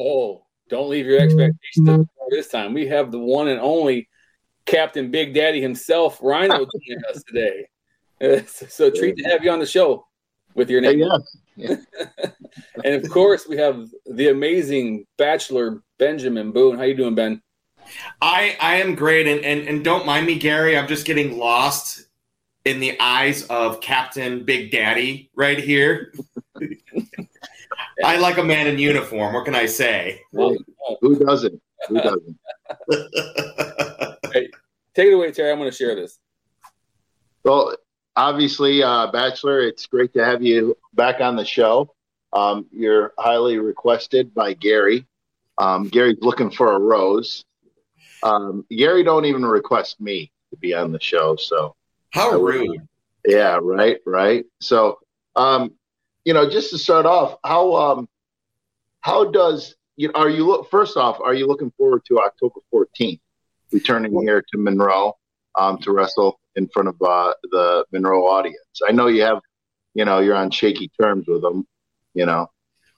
Oh, don't leave your expectations at the this time. We have the one and only Captain Big Daddy himself, Rhino, joining us today. Uh, so, so treat to have you on the show with your name. Yeah. and of course, we have the amazing Bachelor Benjamin Boone. How you doing, Ben? I I am great, and, and and don't mind me, Gary. I'm just getting lost in the eyes of Captain Big Daddy right here. I like a man in uniform. What can I say? Well, Who doesn't? Who doesn't? hey, take it away, Terry. I'm going to share this. Well, obviously, uh, Bachelor, it's great to have you back on the show. Um, you're highly requested by Gary. Um, Gary's looking for a rose. Um, Gary don't even request me to be on the show, so How rude. yeah, right, right. So, um, you know, just to start off, how um, how does you know, are you look first off? Are you looking forward to October 14th, returning here to Monroe um, to wrestle in front of uh, the Monroe audience? I know you have, you know, you're on shaky terms with them. You know,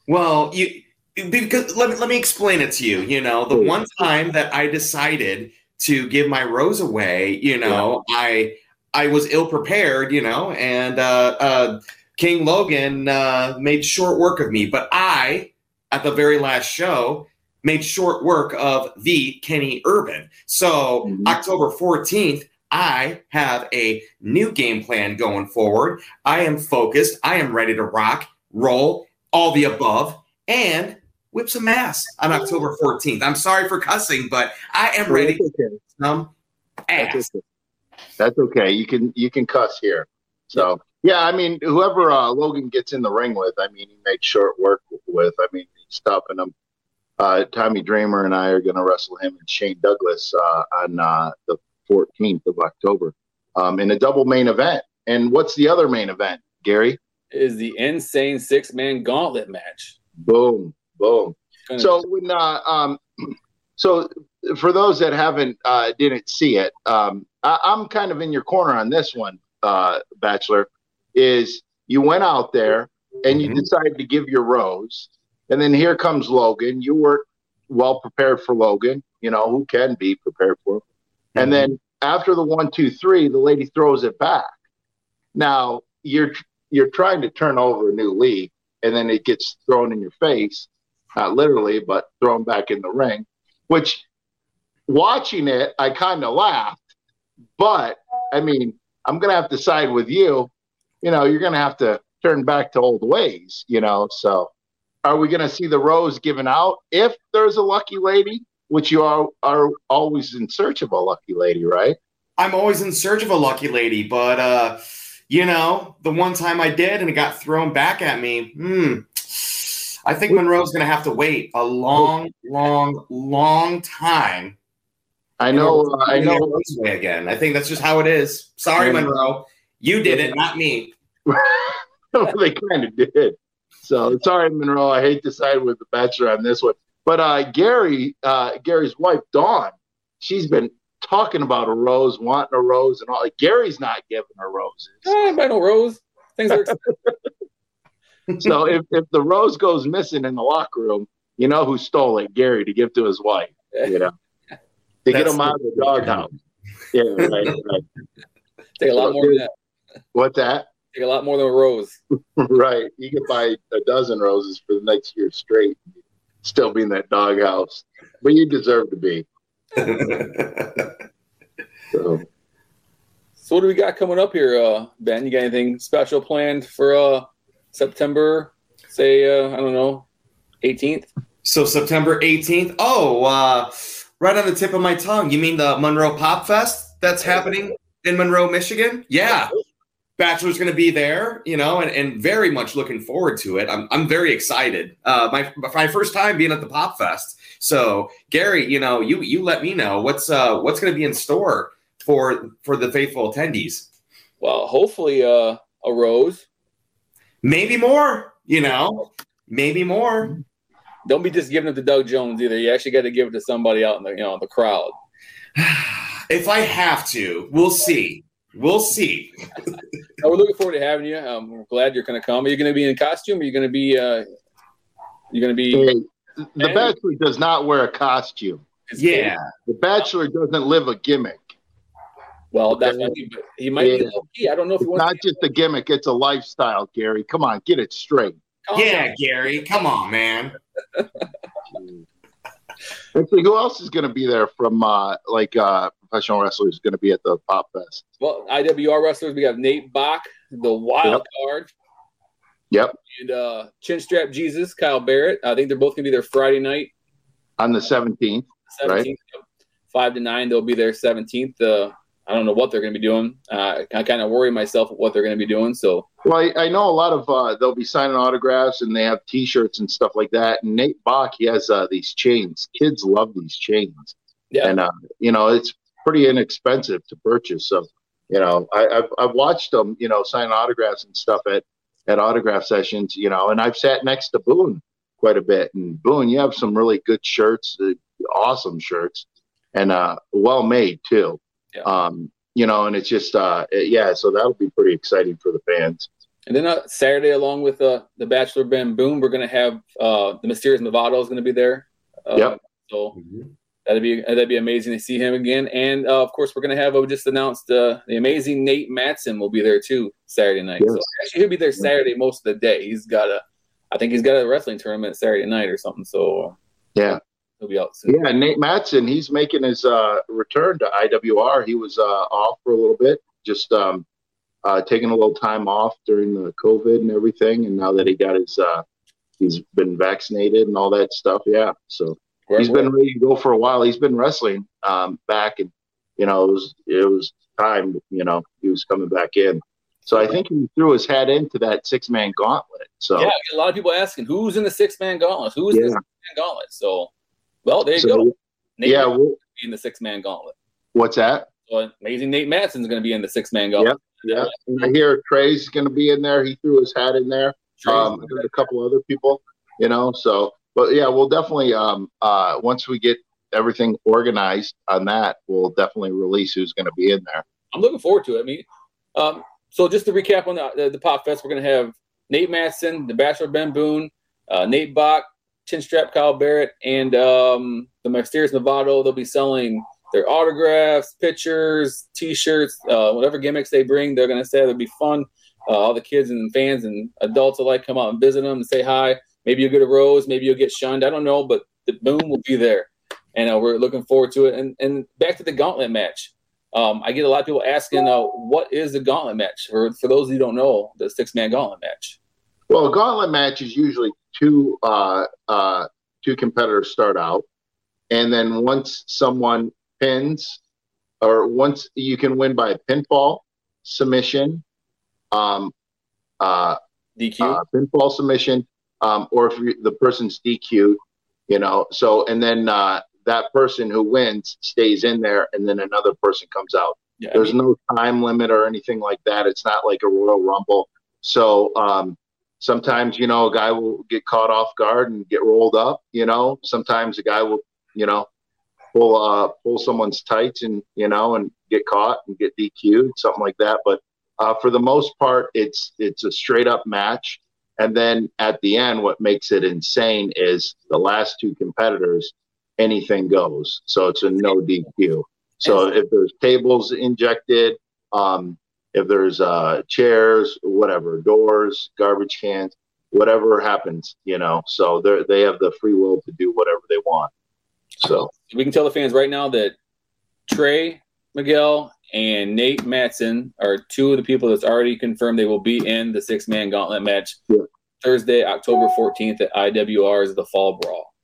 Well, you because let me let me explain it to you. You know, the one time that I decided to give my rose away, you know, I I was ill prepared, you know, and uh, uh, King Logan uh, made short work of me. But I, at the very last show, made short work of the Kenny Urban. So Mhm. October fourteenth. I have a new game plan going forward. I am focused. I am ready to rock, roll, all the above, and whip some ass on October 14th. I'm sorry for cussing, but I am ready That's to okay. some That's ass. okay. That's okay. You can you can cuss here. So yeah, I mean, whoever uh, Logan gets in the ring with, I mean, he makes short work with. I mean, he's stopping him. Uh, Tommy Dreamer and I are going to wrestle him and Shane Douglas uh, on uh, the 14th of October um, in a double main event. And what's the other main event, Gary? Is the insane six man gauntlet match. Boom, boom. So when uh, um, so for those that haven't uh, didn't see it, um, I, I'm kind of in your corner on this one, uh, Bachelor. Is you went out there and you Mhm. decided to give your rose, and then here comes Logan. You were well prepared for Logan. You know who can be prepared for him. And then after the one, two, three, the lady throws it back. Now you're you're trying to turn over a new leaf, and then it gets thrown in your face, not literally, but thrown back in the ring. Which, watching it, I kind of laughed. But I mean, I'm gonna have to side with you. You know, you're gonna have to turn back to old ways. You know, so are we gonna see the rose given out if there's a lucky lady? Which you are are always in search of a lucky lady, right? I'm always in search of a lucky lady, but uh, you know, the one time I did and it got thrown back at me, hmm. I think Monroe's gonna have to wait a long, long, long time. I know. to I know. again. I think that's just how it is. Sorry, Monroe. You did it, not me. they kind of did. So sorry, Monroe. I hate to side with the Bachelor on this one, but uh, Gary, uh, Gary's wife Dawn, she's been talking about a rose, wanting a rose, and all. Like, Gary's not giving her roses. Ah, buy no rose. Things are. So if if the rose goes missing in the locker room, you know who stole it? Gary to give to his wife. You know, to get him out of the doghouse. Yeah, right, right. Take a lot more than that. What's that? Take a lot more than a rose. right. You could buy a dozen roses for the next year straight, still be in that doghouse. But you deserve to be. So So what do we got coming up here, uh, Ben? You got anything special planned for uh, September? Say uh, I don't know, 18th. so September 18th. Oh, uh, right on the tip of my tongue. You mean the Monroe Pop Fest that's happening in Monroe, Michigan? Yeah. Bachelor's going to be there, you know, and, and very much looking forward to it. I'm, I'm very excited. Uh, my my first time being at the Pop Fest. So Gary, you know, you you let me know what's uh what's going to be in store for for the faithful attendees. Well, hopefully uh, a rose. Maybe more, you know, maybe more. Don't be just giving it to Doug Jones either. You actually got to give it to somebody out in the you know the crowd. if I have to, we'll see. We'll see. Uh, we're looking forward to having you. Um, we're glad you're going to come. Are you going to be in costume? Are you going to be? Uh, you going to be? hey, The And- Bachelor does not wear a costume. Yeah. The Bachelor doesn't live a gimmick. Well, that's what I he might be low key. I don't know if he It's wants not just a gimmick; it's a lifestyle. Gary, come on, get it straight. to Yeah, Gary. Come on, man. Actually, who else is going to be there from uh, like uh, professional wrestlers going to be at the Pop Fest? Well, IWR wrestlers, we have Nate Bach, the wild card, Yep, and uh, Chin Strap Jesus, Kyle Barrett. I think they're both going to be there Friday night, on the seventeenth. 17th. Right. Five to nine, they'll be there 17th. Uh, I don't know what they're going to be doing. Uh, I kind of worry myself what they're going to be doing. So, Well, I, I know a lot of uh, they'll be signing autographs and they have T-shirts and stuff like that. And Nate Bach, he has uh, these chains. Kids love these chains, yeah. and uh, you know it's pretty inexpensive to purchase. So, you know, I, I've I've watched them, you know, sign autographs and stuff at at autograph sessions, you know, and I've sat next to Boone quite a bit. And Boone, you have some really good shirts, uh, awesome shirts, and uh, well made too. Yeah. Um, you know, and it's just uh, yeah, so that'll be pretty exciting for the fans. And then uh, Saturday, along with uh, the Bachelor Ben Boone, we're going to have uh, the Mysterious Movado is going to be there. Uh, Yep. So that'd be that'd be amazing to see him again. And uh, of course, we're going to have uh, just announced uh, the amazing Nate Matson will be there too Saturday night. So actually, he'll be there Saturday most of the day. He's got a, I think he's got a wrestling tournament Saturday night or something. So Yeah. He'll be out soon. Yeah, Nate Matson, he's making his uh, return to IWR. He was uh, off for a little bit, just um, uh, taking a little time off during the COVID and everything. And now that he got his, uh, he's been vaccinated and all that stuff. Yeah, so Where- he's been ready to go for a while. He's been wrestling um, back, and you know, it was it was time. You know, he was coming back in. So I think he threw his hat into that six man gauntlet. So yeah, a lot of people asking who's in the six man gauntlet. Who's in the six man gauntlet? So, well, there you So, go. Nate yeah, well, in the six man gauntlet. what's that? So amazing Nate Matson's going to be in the six man gauntlet. Yeah, and I hear Trey's going to be in there. He threw his hat in there. Um, a couple other people, you know. So, but yeah, we'll definitely um, uh, once we get everything organized on that, we'll definitely release who's going to be in there. I'm looking forward to it. I mean, um, so just to recap on the, the, the Pop Fest, we're going to have Nate Matson, the Bachelor Ben Boone, uh, Nate Bach, Chinstrap Kyle Barrett, and um, the Mysterious Movado. They'll be selling their autographs, pictures, T-shirts, uh, whatever gimmicks they bring. They're going to say it'll be fun. Uh, all the kids and fans and adults alike come out and visit them and say hi. Maybe you'll get a rose, maybe you'll get shunned. I don't know, but the Boom will be there, and uh, we're looking forward to it. And and back to the Gauntlet match. Um, I get a lot of people asking, uh, what is the gauntlet match? For, for those who don't know, the six man gauntlet match. Well, a gauntlet match is usually two uh, uh, two competitors start out, and then once someone pins, or once you can win by a pinfall, submission, um, uh, DQ. uh, pinfall submission, um, or if you, the person's DQ'd, you know. So and then uh, that person who wins stays in there, and then another person comes out. yeah, I There's mean, no time limit or anything like that. It's not like a Royal Rumble. So um, sometimes you know a guy will get caught off guard and get rolled up. You know, sometimes a guy will you know pull uh, pull someone's tights and you know and get caught and get DQ'd, something like that. But uh, for the most part, it's it's a straight up match. And then at the end, what makes it insane is the last two competitors, anything goes. So it's a no DQ. So if there's tables injected, um, if there's uh, chairs, whatever, doors, garbage cans, whatever happens, you know. So they they have the free will to do whatever they want. So we can tell the fans right now that Trey Miguel and Nate Matson are two of the people that's already confirmed they will be in the six man gauntlet match Yeah. Thursday, October 14th at IWR's The Fall Brawl.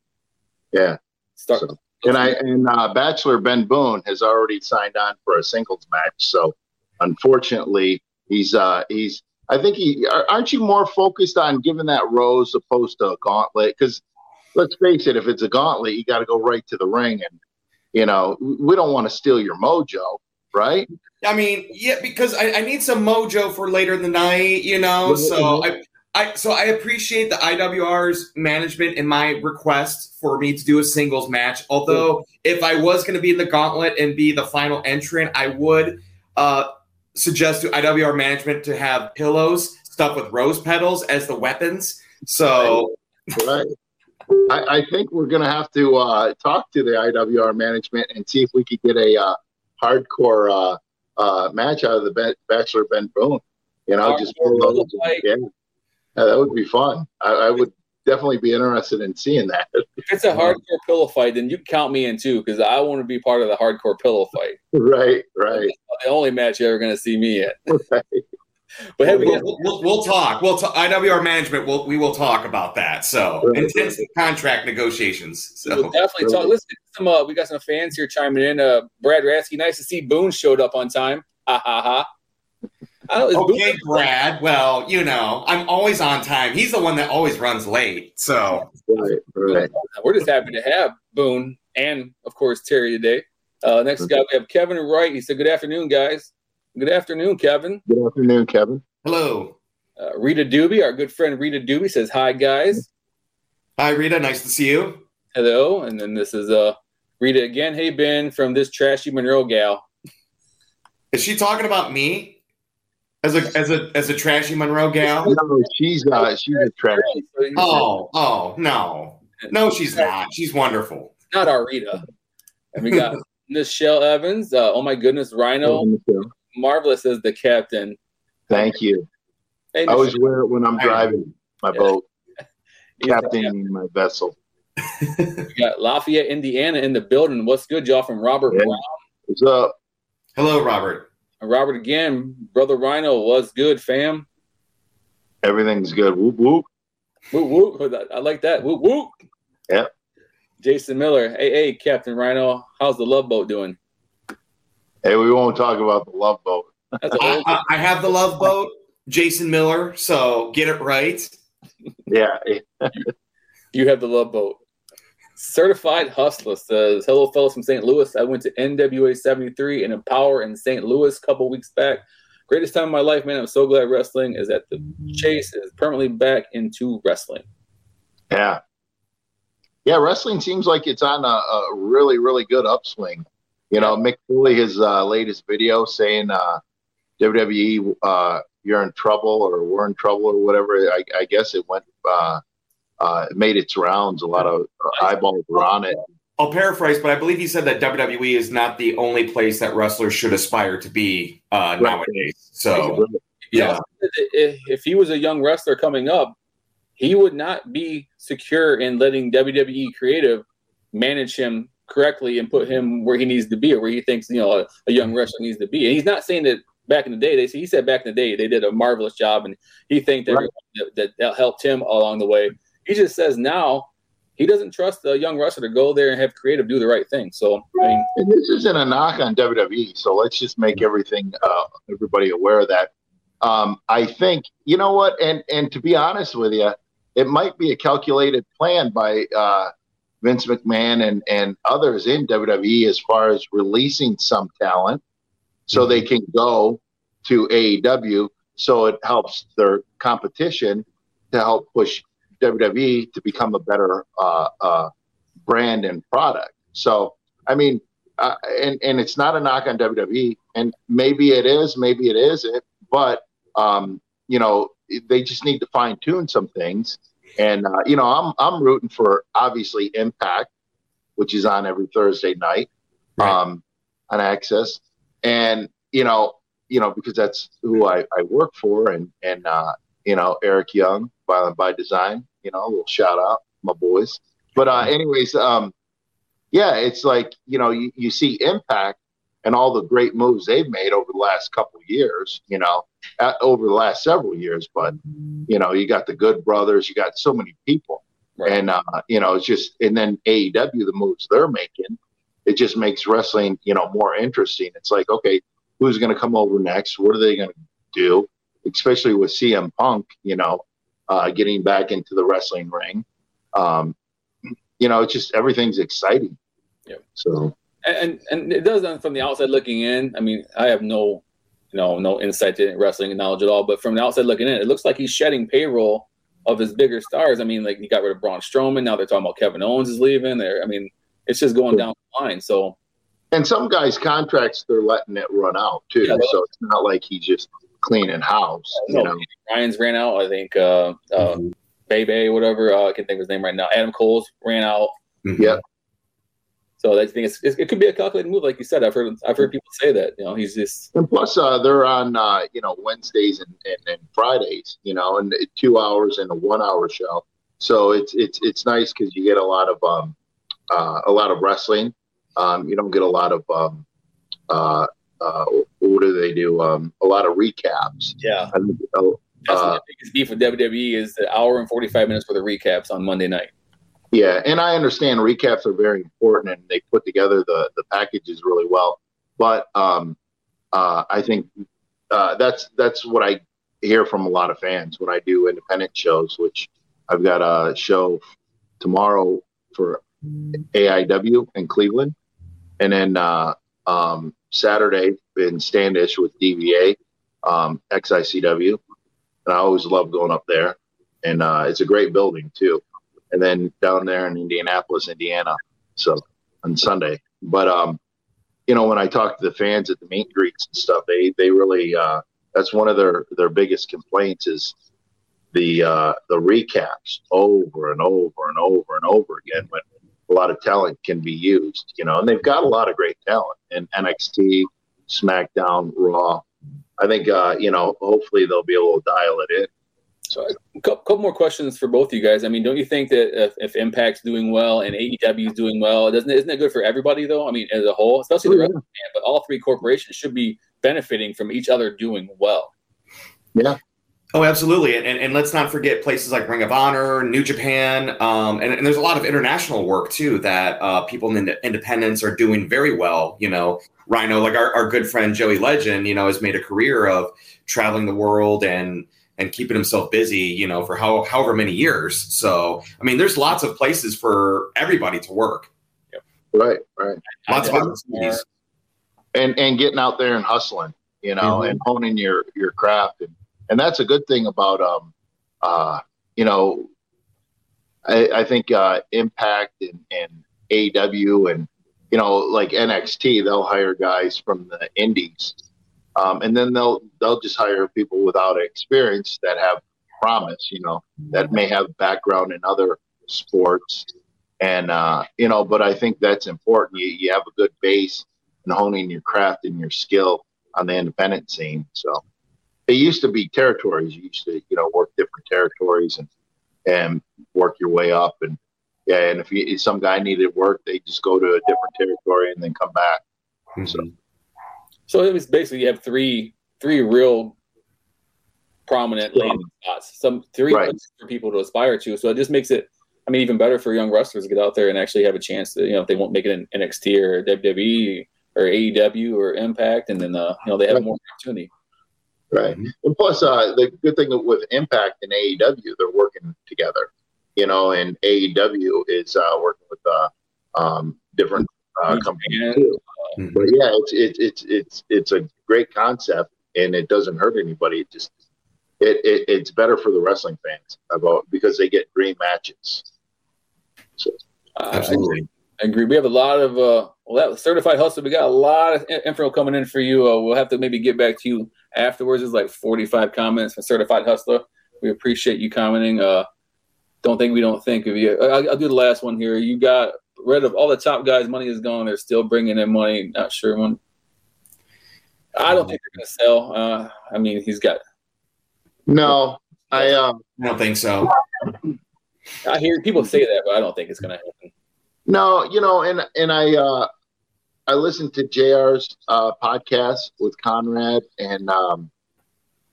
yeah. Start, So, and I and uh, Bachelor Ben Boone has already signed on for a singles match. So unfortunately, he's uh he's I think he aren't you more focused on giving that rose opposed to a gauntlet? Because let's face it, if it's a gauntlet, you got to go right to the ring, and you know we don't want to steal your mojo, right? I mean, yeah, because I, I need some mojo for later in the night, you know. So I, I so I appreciate the IWR's management and my request for me to do a singles match. Although if I was going to be in the gauntlet and be the final entrant, I would uh, suggest to IWR management to have pillows stuffed with rose petals as the weapons. So Right. I, I think we're going to have to uh, talk to the IWR management and see if we could get a uh, hardcore uh, uh, match out of the Bachelor Ben Boone. You know, Hardcore just pull those- fight. yeah. Yeah, that would be fun. I, I would definitely be interested in seeing that. If it's a hardcore pillow fight, then you count me in too, because I want to be part of the hardcore pillow fight. right, right, The only match you're ever going to see me at. right. But hey, we we'll, got we'll, we'll talk. We'll talk. IWR management. We'll, we will talk about that. So Right. intensive contract negotiations. We'll So definitely talk. Listen, some uh, we got some fans here chiming in. Uh, Brad Rasky, nice to see Boone showed up on time. Ha ha ha. I okay, Boone, Brad. Well, you know, I'm always on time. He's the one that always runs late. So right, right. we're just happy to have Boone and of course Terry today. Uh, next guy we have Kevin Wright. He said, "Good afternoon, guys. Good afternoon, Kevin." Good afternoon, Kevin. hello. Uh, Rita Doobie, our good friend Rita Doobie, says, "Hi, guys. Hi, Rita. Nice to see you. Hello." And then this is uh, Rita again. Hey, Ben, from this trashy Monroe gal. Is she talking about me as a as a as a trashy Monroe gal? No, she's uh, she's a trashy. Oh, oh no, no, she's not. She's wonderful. not our Rita. And we got Michelle Evans. Uh, oh my goodness, Rhino, marvelous as the captain. Thank you. Hey, I always wear it when I'm driving my boat, he's the my vessel. We got Lafayette, Indiana, in the building. What's good, y'all? From Robert Yeah. Brown. What's up? Hello, Robert. And Robert again, brother Rhino. was good, fam? Everything's good. Whoop whoop. Whoop whoop. I like that. Whoop whoop. Yep. Jason Miller. Hey, hey, Captain Rhino. How's the love boat doing? Hey, we won't talk about the love boat. That's a I, old, I, I have the love boat, Jason Miller. So get it right. Yeah, You have the love boat. Certified Hustler says, Hello, fellas from St. Louis. I went to NWA 73 in Empower in St. Louis a couple weeks back. Greatest time of my life, man. I'm so glad wrestling is at the chase is permanently back into wrestling. yeah, yeah. Wrestling seems like it's on a, a really, really good upswing. You know, Mick Foley, his uh, latest video saying uh, WWE, uh, you're in trouble or we're in trouble or whatever. I, I guess it went, uh, it made its rounds. A lot of uh, eyeballs were on it. I'll paraphrase, but I believe he said that WWE is not the only place that wrestlers should aspire to be uh, Right. nowadays. So He Yeah. also said that If, if he was a young wrestler coming up, he would not be secure in letting WWE Creative manage him correctly and put him where he needs to be or where he thinks you know a, a young wrestler needs to be. And he's not saying that back in the day. They he said back in the day they did a marvelous job, and he think that Right. that, that, that helped him along the way. He just says now he doesn't trust the young wrestler to go there and have creative do the right thing. So I mean, And this isn't a knock on WWE, so let's just make everything uh, everybody aware of that. Um, I think you know what, and and to be honest with you, it might be a calculated plan by uh, Vince McMahon and and others in WWE as far as releasing some talent, so they can go to AEW, so it helps their competition to help push WWE to become a better uh, uh, brand and product. So I mean, uh, and and it's not a knock on WWE, and maybe it is, maybe it isn't, but um, you know, they just need to fine tune some things. And uh, you know, I'm I'm rooting for obviously Impact, which is on every Thursday night Right. um, on Access, and you know, you know, because that's who I, I work for, and and uh, you know, Eric Young, Violent by Design, you know, a little shout out, my boys. But uh, anyways, um, yeah, it's like you know you, you see Impact and all the great moves they've made over the last couple of years. You know, uh, over the last several years. But you know, you got the Good Brothers, you got so many people, Right. and uh, you know, it's just and then AEW the moves they're making, it just makes wrestling you know more interesting. It's like okay, who's going to come over next? What are they going to do? Especially with CM Punk, you know, uh, getting back into the wrestling ring. Um, you know, it's just everything's exciting. Yep. So and and it does from the outside looking in. I mean, I have no, you know, no insight to wrestling knowledge at all. But from the outside looking in, it looks like he's shedding payroll of his bigger stars. I mean, like he got rid of Braun Strowman. Now they're talking about Kevin Owens is leaving. There, I mean, it's just going down the line. So and some guys' contracts they're letting it run out too. Yeah, so it's not like he just cleaning house. You no, know, Ryan's ran out. I think uh, uh, Bebe, whatever. Uh, I can't think of his name right now. Adam Cole's ran out. Mm-hmm. Yeah. So I think it's, it could be a calculated move, like you said. I've heard I've heard people say that. You know, he's just and plus uh, they're on uh, you know Wednesdays and, and, and, Fridays, you know, and two hours and a one hour show. So it's it's it's nice because you get a lot of um uh, a lot of wrestling. Um, you don't get a lot of um, uh, uh, what do they do? Um, a lot of recaps. Yeah. Uh, That's the biggest beef with WWE is the hour and forty five minutes for the recaps on Monday night. Yeah, and I understand recaps are very important, and they put together the the packages really well. But um, uh, I think uh, that's that's what I hear from a lot of fans when I do independent shows. Which I've got a show tomorrow for AIW in Cleveland, and then uh, um, Saturday in Standish with DVA, um, XICW, and I always love going up there, and uh, it's a great building too. And then down there in Indianapolis, Indiana, so on Sunday. But um, you know, when I talk to the fans at the meet and greets and stuff, they they really uh, that's one of their their biggest complaints is the uh, the recaps over and over and over and over again when a lot of talent can be used, you know, and they've got a lot of great talent in NXT, SmackDown, Raw. I think, uh, you know, hopefully they'll be able to dial it in. So a couple more questions for both of you guys. I mean, don't you think that if, if Impact's doing well and AEW is doing well, doesn't isn't it good for everybody though? I mean, as a whole, especially the oh, but all three corporations should be benefiting from each other doing well. Yeah, Oh, absolutely. And, and, and, let's not forget places like Ring of Honor, New Japan. Um, and, and, there's a lot of international work too that uh, people in the independents are doing very well. You know, Rhino, like our, our good friend Joey Legend, you know, has made a career of traveling the world and and keeping himself busy, you know, for how, however many years. So, I mean, there's lots of places for everybody to work. Yep. Right, right. Lots of opportunities. And, and getting out there and hustling, you know, mm-hmm. and honing your, your craft and, and that's a good thing about um, uh, you know, I, I think uh, Impact and, and AEW and you know like NXT, they'll hire guys from the indies, um, and then they'll they'll just hire people without experience that have promise, you know, that may have background in other sports, and uh, you know, but I think that's important. You you have a good base and honing your craft and your skill on the independent scene, so it used to be territories. You used to, you know, work different territories and and work your way up. And yeah, and if, you, if some guy needed work, they just go to a different territory and then come back. Mm-hmm. So, so it was basically you have three three real prominent landing spots, some three right. for people to aspire to. So it just makes it, I mean, even better for young wrestlers to get out there and actually have a chance to, you know, if they won't make it in NXT or WWE or AEW or Impact, and then uh, you know they have more opportunity. Right. Mm-hmm. And plus, uh, the good thing with Impact and AEW, they're working together. You know, and AEW is uh, working with uh, um, different uh, companies too. Mm-hmm. But yeah, it's it's it's it's it's a great concept, and it doesn't hurt anybody. It just it, it it's better for the wrestling fans about because they get dream matches. So, Absolutely. I agree. We have a lot of uh, well, that certified hustle. We got a lot of info coming in for you. Uh, we'll have to maybe get back to you afterwards. There's like 45 comments from certified hustler. We appreciate you commenting. Uh, don't think we don't think of you. I'll, I'll, do the last one here. You got rid of all the top guys. Money is gone. They're still bringing in money. Not sure when. I don't think they're going to sell. Uh, I mean, he's got. No, I um. I don't think so. I hear people say that, but I don't think it's going to happen. No, you know, and and I uh, I listened to JR's uh, podcast with Conrad, and um,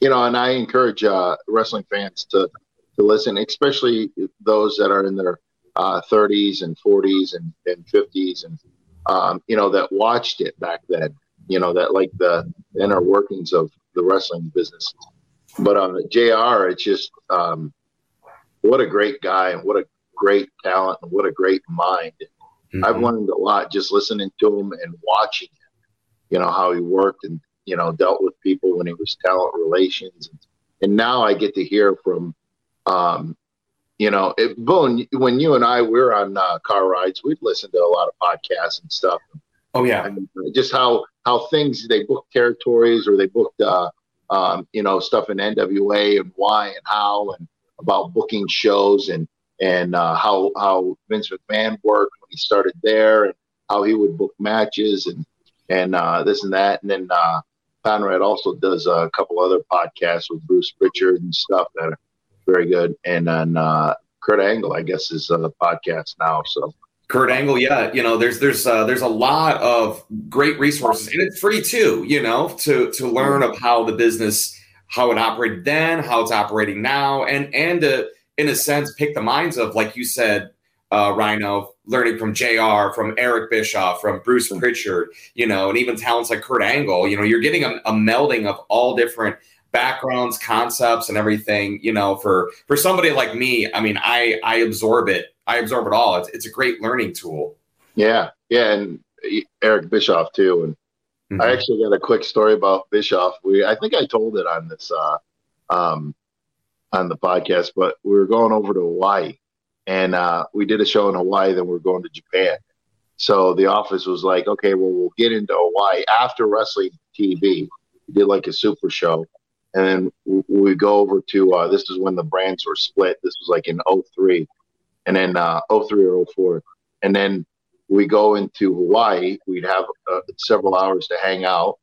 you know, and I encourage uh, wrestling fans to to listen, especially those that are in their uh, 30s and 40s and, and 50s, and um, you know that watched it back then. You know that like the inner workings of the wrestling business. But uh, Jr. It's just um, what a great guy and what a great talent and what a great mind. Mm-hmm. I've learned a lot just listening to him and watching him. You know how he worked and you know dealt with people when he was talent relations, and, and now I get to hear from, um, you know, it, Boone. When you and I were on uh, car rides, we'd listen to a lot of podcasts and stuff. Oh yeah, and just how how things they booked territories or they booked, uh, um, you know, stuff in NWA and why and how and about booking shows and and uh, how how Vince McMahon worked when he started there and how he would book matches and and uh, this and that. And then uh, Conrad also does a couple other podcasts with Bruce Pritchard and stuff that are very good. And then uh, Kurt Angle, I guess, is a podcast now. So Kurt Angle, yeah, you know, there's there's uh, there's a lot of great resources, and it's free too. You know, to to learn of how the business, how it operated then, how it's operating now, and and to in a sense pick the minds of, like you said, uh, Rhino, learning from Jr., from Eric Bischoff, from Bruce Pritchard, you know, and even talents like Kurt Angle. You know, you're getting a, a melding of all different backgrounds, concepts, and everything. You know, for for somebody like me, I mean, I I absorb it I absorb it all. It's, it's a great learning tool. Yeah, yeah, and Eric Bischoff too. And mm-hmm. I actually got a quick story about Bischoff. We I think I told it on this uh, um, on the podcast, but we were going over to Hawaii, and uh, we did a show in Hawaii. Then we are going to Japan. So the office was like, okay, well, we'll get into Hawaii after wrestling TV. We did like a super show. And then we, we go over to, uh, this is when the brands were split. This was like in 03 and then uh, 03 or 04. And then we go into Hawaii. We'd have uh, several hours to hang out.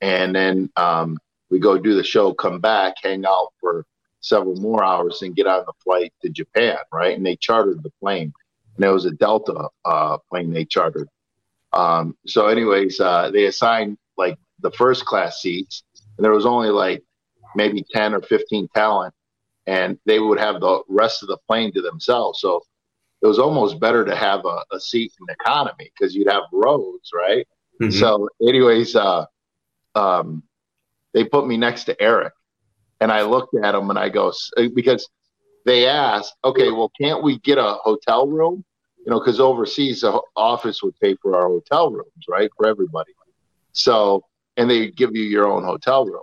And then um, we go do the show, come back, hang out for several more hours, and get on the flight to Japan, right? And they chartered the plane. And it was a Delta uh, plane they chartered. Um, so, anyways, uh, they assigned like the first class seats, and there was only like maybe 10 or 15 talent and they would have the rest of the plane to themselves. So it was almost better to have a, a seat in economy because you'd have rows, right? Mm-hmm. So, anyways, uh, um, they put me next to Eric, and I looked at them and I go because they asked, okay, well, can't we get a hotel room? You know, because overseas the office would pay for our hotel rooms, right, for everybody. So, and they give you your own hotel room.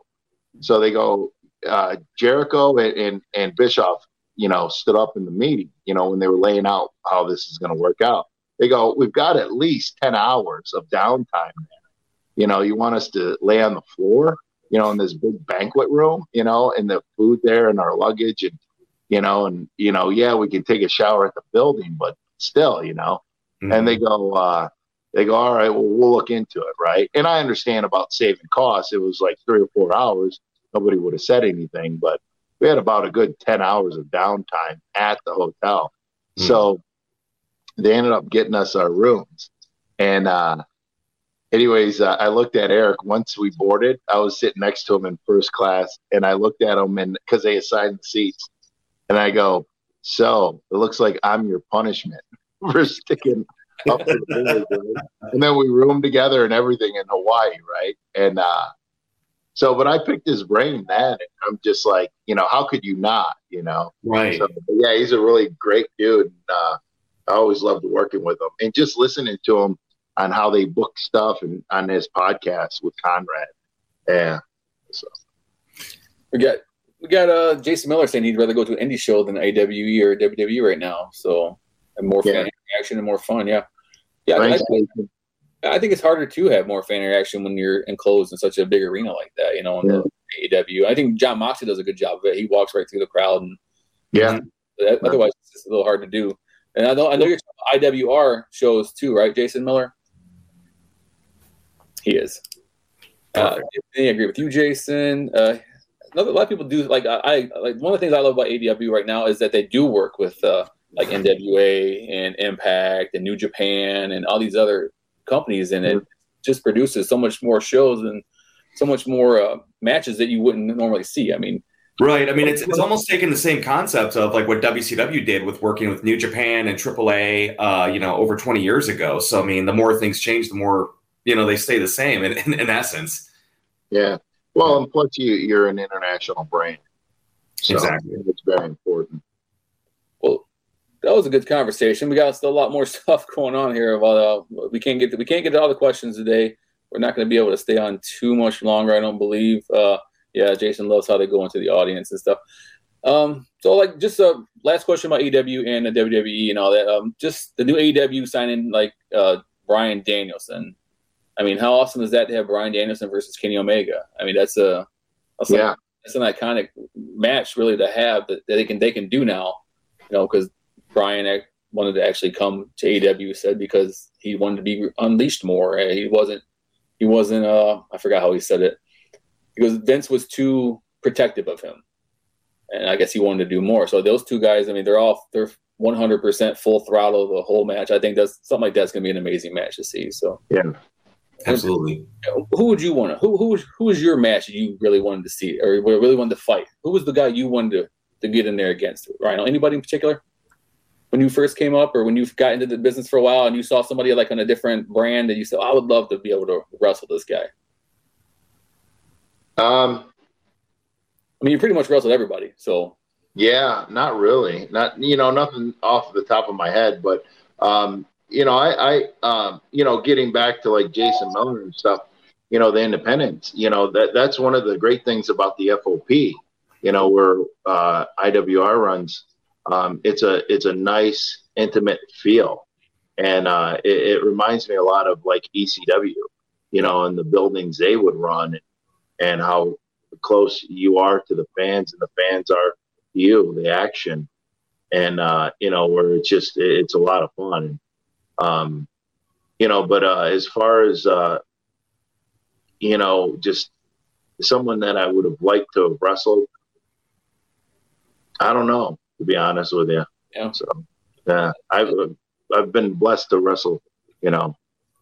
So they go, uh, Jericho and, and, and Bischoff, you know, stood up in the meeting, you know, when they were laying out how this is going to work out. They go, we've got at least 10 hours of downtime. You know, you want us to lay on the floor, you know, in this big banquet room, you know, and the food there and our luggage and, you know, and, you know, yeah, we can take a shower at the building, but still, you know, mm-hmm. and they go, uh, they go, all right, well, we'll look into it. Right. And I understand about saving costs. It was like three or four hours nobody would have said anything. But we had about a good 10 hours of downtime at the hotel. Mm. So they ended up getting us our rooms. And, uh, anyways, uh, I looked at Eric once we boarded. I was sitting next to him in first class, and I looked at him and because they assigned the seats, and I go, "So it looks like I'm your punishment for sticking up." and then we roomed together and everything in Hawaii, right? And uh, so, but I picked his brain then, and I'm just like, you know, how could you not, you know? Right. So, yeah, he's a really great dude. And, uh, I always loved working with him and just listening to him on how they book stuff and on his podcast with Conrad. Yeah. So we got we got uh Jason Miller saying he'd rather go to an indie show than AWE or WWE right now. So and more yeah. fan interaction and more fun. Yeah. Yeah. Thanks, I, I think it's harder to have more fan interaction when you're enclosed in such a big arena like that. You know, in yeah. the AEW. I think Jon Moxley does a good job of it. He walks right through the crowd, and yeah. Otherwise, it's a little hard to do. And I know I know you're IWR shows too, right, Jason Miller? He is. Uh, I agree with you, Jason. Uh, another, a lot of people do like I, I like one of the things I love about AEW right now is that they do work with uh, like NWA and Impact and New Japan and all these other companies, and it just produces so much more shows and so much more uh, matches that you wouldn't normally see. I mean, Right. I mean, it's, it's almost taking the same concept of like what WCW did with working with New Japan and AAA, uh, you know, over 20 years ago. So, I mean, the more things change, the more, you know, they stay the same in, in, in essence. Yeah. Well, and plus you, you're an international brand. So exactly. It's very important well that was a good conversation. We got still a lot more stuff going on here. About, uh, we can't get we can't get to all the questions today. We're not going to be able to stay on too much longer. I don't believe. Uh, yeah, Jason loves how they go into the audience and stuff. Um, so like just a last question about AEW and the WWE and all that. Um, just the new AEW signing like uh, Bryan Danielson. I mean, how awesome is that to have Bryan Danielson versus Kenny Omega? I mean, that's a that's yeah. it's an iconic match really to have that, that they can they can do now. You know, because Bryan wanted to actually come to AEW said because he wanted to be unleashed more. He wasn't he wasn't uh I forgot how he said it. Because Vince was too protective of him. And I guess he wanted to do more. So those two guys, I mean, they're all they're 100% full throttle the whole match. I think that's something like that's going to be an amazing match to see. So yeah, absolutely. Who would you want to? Who who was who was your match you really wanted to see or really wanted to fight? Who was the guy you wanted to, to get in there against? Rhino? Anybody in particular? When you first came up, or when you got into the business for a while, and you saw somebody like on a different brand, and you said, "I would love to be able to wrestle this guy." Um, I mean, you pretty much wrestled everybody, so yeah, not really. Not you know nothing off the top of my head, but um, you know I I um, you know getting back to like Jason Miller and stuff. You know the independents. You know that that's one of the great things about the FOP. You know where uh, IWR runs. Um, it's a it's a nice intimate feel, and uh, it, it reminds me a lot of like ECW. You know, and the buildings they would run, and how close you are to the fans, and the fans are to you, the action, and uh, you know where it's just it's a lot of fun. Um, you know, but uh, as far as uh, you know, just someone that I would have liked to have wrestled, I don't know to be honest with you. Yeah. So yeah, I've I've been blessed to wrestle. You know,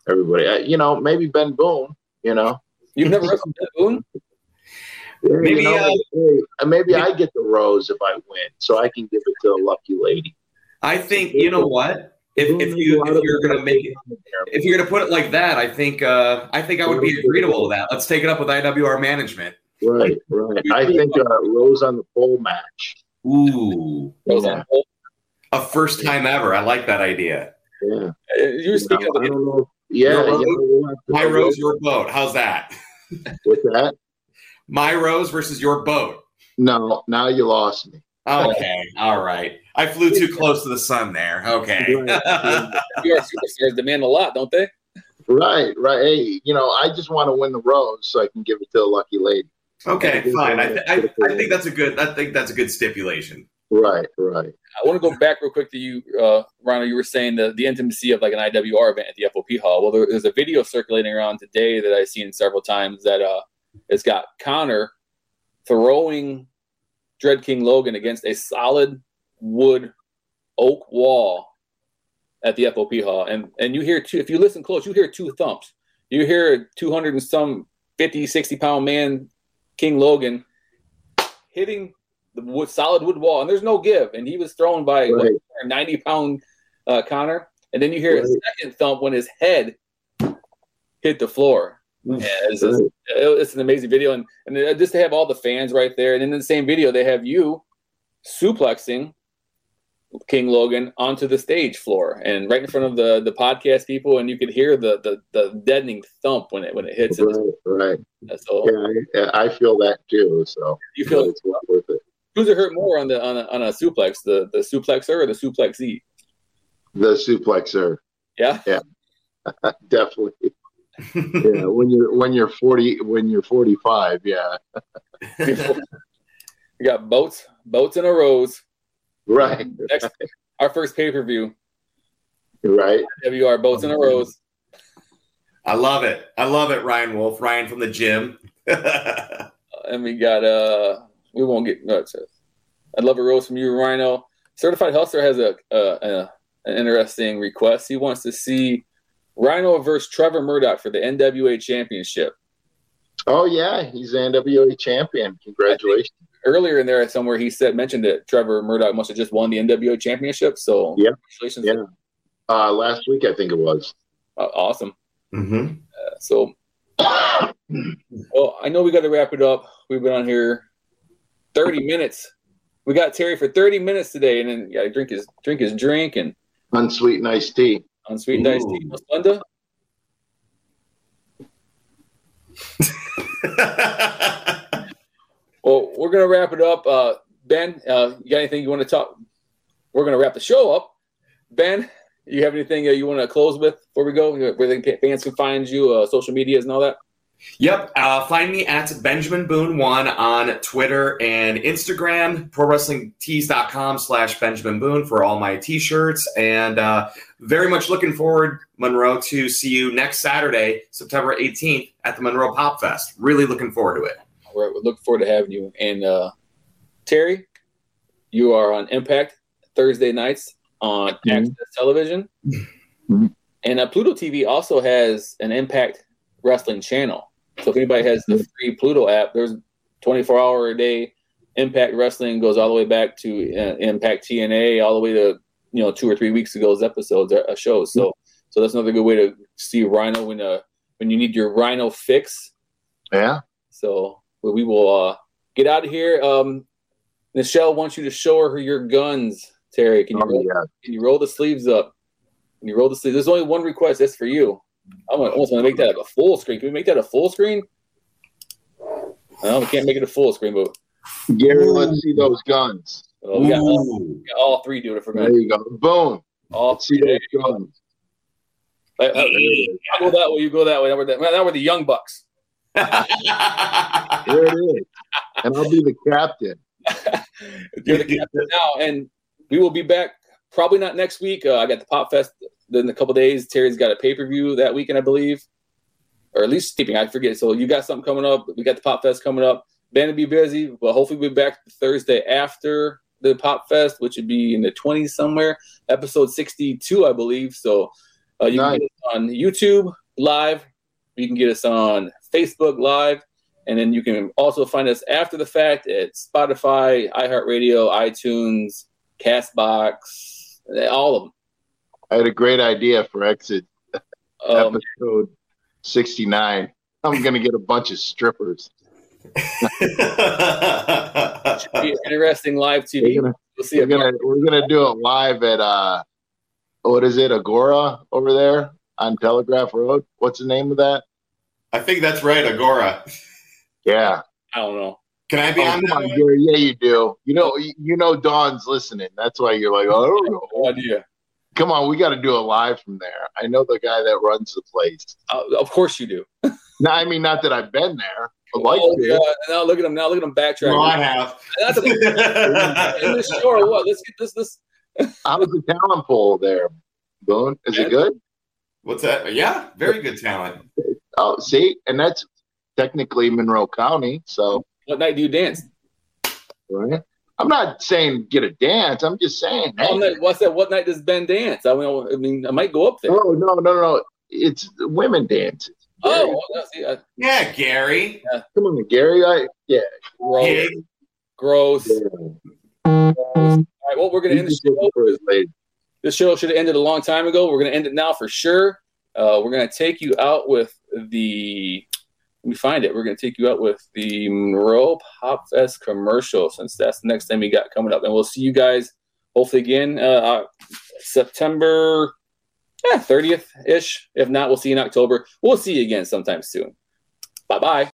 everybody. I, you know, maybe Ben Boone. You know, you've never wrestled Ben Boone. Maybe, you know, uh, maybe I get the rose if I win, so I can give it to a lucky lady. I think you know what. If, if you if you're gonna make it if you're gonna put it like that, I think uh, I think I would be agreeable to that. Let's take it up with IWR management. Right, right. I think uh, Rose on the pole match. Ooh, Rose on the pole. A first time ever. I like that idea. Yeah. Uh, you were speaking I of don't know. Yeah, Your yeah, we'll my rose, your boat. How's that? What's that? My rose versus your boat. No, now you lost me. Okay, all right. I flew too close to the sun there. Okay. your superstars demand a lot, don't they? Right, right. Hey, you know, I just want to win the rose so I can give it to a lucky lady. okay, fine. I, th- I, I think that's a good. I think that's a good stipulation. Right, right. I want to go back real quick to you, uh, Ronald. You were saying the, the intimacy of like an IWR event at the FOP Hall. Well, there, there's a video circulating around today that I've seen several times that uh, it's got Connor throwing Dread King Logan against a solid wood oak wall at the FOP Hall, and and you hear two. If you listen close, you hear two thumps. You hear a 200 and some 50, 60 pound man, King Logan, hitting the wood, solid wood wall, and there's no give. And he was thrown by what, Right. 90 pound uh, Connor, and then you hear a second thump when his head hit the floor. Yeah, it's, just- it's an amazing video, and and uh, just to have all the fans right there, and in the same video they have you suplexing King Logan onto the stage floor and right in front of the the podcast people, and you could hear the the, the deadening thump when it when it hits. Right, right. it. So Yeah, I, I feel that too. So you feel it's well worth it. who's it hurt more on the on a, on a suplex, the the suplexer or the suplexee? The suplexer, Yeah, Yeah. definitely. Yeah, when you're when you're forty, when you're forty five, yeah, we got boats boats in a rows. Right, Next, our first pay per view. right. WR boats in a rows. I love it. I love it, Ryan Wolf. Ryan from the gym. and we got uh we won't get no, I'd love a rose from you, Rhino. Certified Hustler has a, a, a an interesting request. He wants to see Rhino versus Trevor Murdoch for the NWA Championship. Oh yeah, he's the NWA champion. Congratulations. Earlier in there, somewhere he said mentioned that Trevor Murdoch must have just won the NWA Championship. So Yeah. congratulations! Yeah. Uh, last week I think it was. Uh, awesome. mm-hmm. Uh, so, well, I know we got to wrap it up. We've been on here thirty minutes. We got Terry for thirty minutes today, and then yeah, drink his drink his drink and Unsweet iced tea. on sweet iced tea. Ooh. Well, we're gonna wrap it up. Uh, ben, uh, you got anything you want to talk? We're gonna wrap the show up. Ben, you have anything uh, you want to close with before we go? Where the fans can find you, uh, social medias and all that. Yep. Uh, find me at Benjamin Boone one on Twitter and Instagram, prowrestlingtees.com slash Benjamin Boone for all my t-shirts. And uh, very much looking forward, Monroe, to see you next Saturday, September 18th at the Monroe Pop Fest. Really looking forward to it. All right. We look forward to having you. And uh, Terry, you are on Impact Thursday nights on mm-hmm. AXS Television. Mm-hmm. And uh, Pluto TV also has an Impact Wrestling channel. So if anybody has the free Pluto app, there's 24 hour a day Impact Wrestling goes all the way back to uh, Impact TNA, all the way to you know two or three weeks ago's episodes uh, shows. So so that's another good way to see Rhino when uh when you need your Rhino fix. Yeah. So we will uh, get out of here. Um, Michelle wants you to show her your guns. Terry, can you oh, roll, yeah. can you roll the sleeves up? Can you roll the sleeves? There's only one request. That's for you. I almost want to make that like a full screen. Can we make that a full screen? No, we can't make it a full screen, but Gary, let's see those guns. Oh, we, got all, we, got all, three doing it for me. There you go. Boom. All let's see those guns. I, I, I, go that way. You go that way. Now we're, the, now we're the young bucks. There it is. And I'll be the captain. You're the captain now, and we will be back. Probably not next week. Uh, I got the Pop Fest in a couple days. Terry's got a pay per view that weekend, I believe, or at least keeping. I forget. So you got something coming up. We got the Pop Fest coming up. Ben will be busy, but hopefully we'll be back Thursday after the Pop Fest, which would be in the 20s somewhere, episode 62, I believe. So uh, you nice. can get us on YouTube live. You can get us on Facebook live. And then you can also find us after the fact at Spotify, iHeartRadio, iTunes, Castbox, all of them. I had a great idea for exit um, episode 69. I'm going to get a bunch of strippers. should be interesting live TV. We're gonna, we'll see. We're gonna, we're gonna do it live at uh, what is it, Agora over there on Telegraph Road? What's the name of that? I think that's right, Agora. Yeah. I don't know. Can I be oh, on that? Yeah, you do. You know, you know, Dawn's listening. That's why you're like, oh, I don't know. No idea. Come on, we got to do it live from there. I know the guy that runs the place. Uh, of course you do. no, I mean not that I've been there. I like oh, yeah. Now look at him. Now look at him backtracking. No, I have. in this show or what? Let's get this. This. I was the talent pool there, Boone? Is yeah. it good? What's that? Yeah, very good talent. Oh, see, and that's technically Monroe County. So, what night do you dance? Right. I'm not saying get a dance. I'm just saying. Hey. what's that? What night does Ben dance? I mean, I mean, I might go up there. Oh no, no, no! It's women dances. Oh, well, yeah, Gary. Yeah. Come on, Gary. I yeah. Gross. Gross. Yeah. All right. Well, we're gonna end the show. This show should have ended a long time ago. We're gonna end it now for sure. Uh, we're gonna take you out with the let me find it. We're going to take you out with the Monroe Pop Fest commercial since that's the next thing we got coming up. And we'll see you guys hopefully again uh, uh September yeah, 30th ish. If not, we'll see you in October. We'll see you again sometime soon. Bye bye.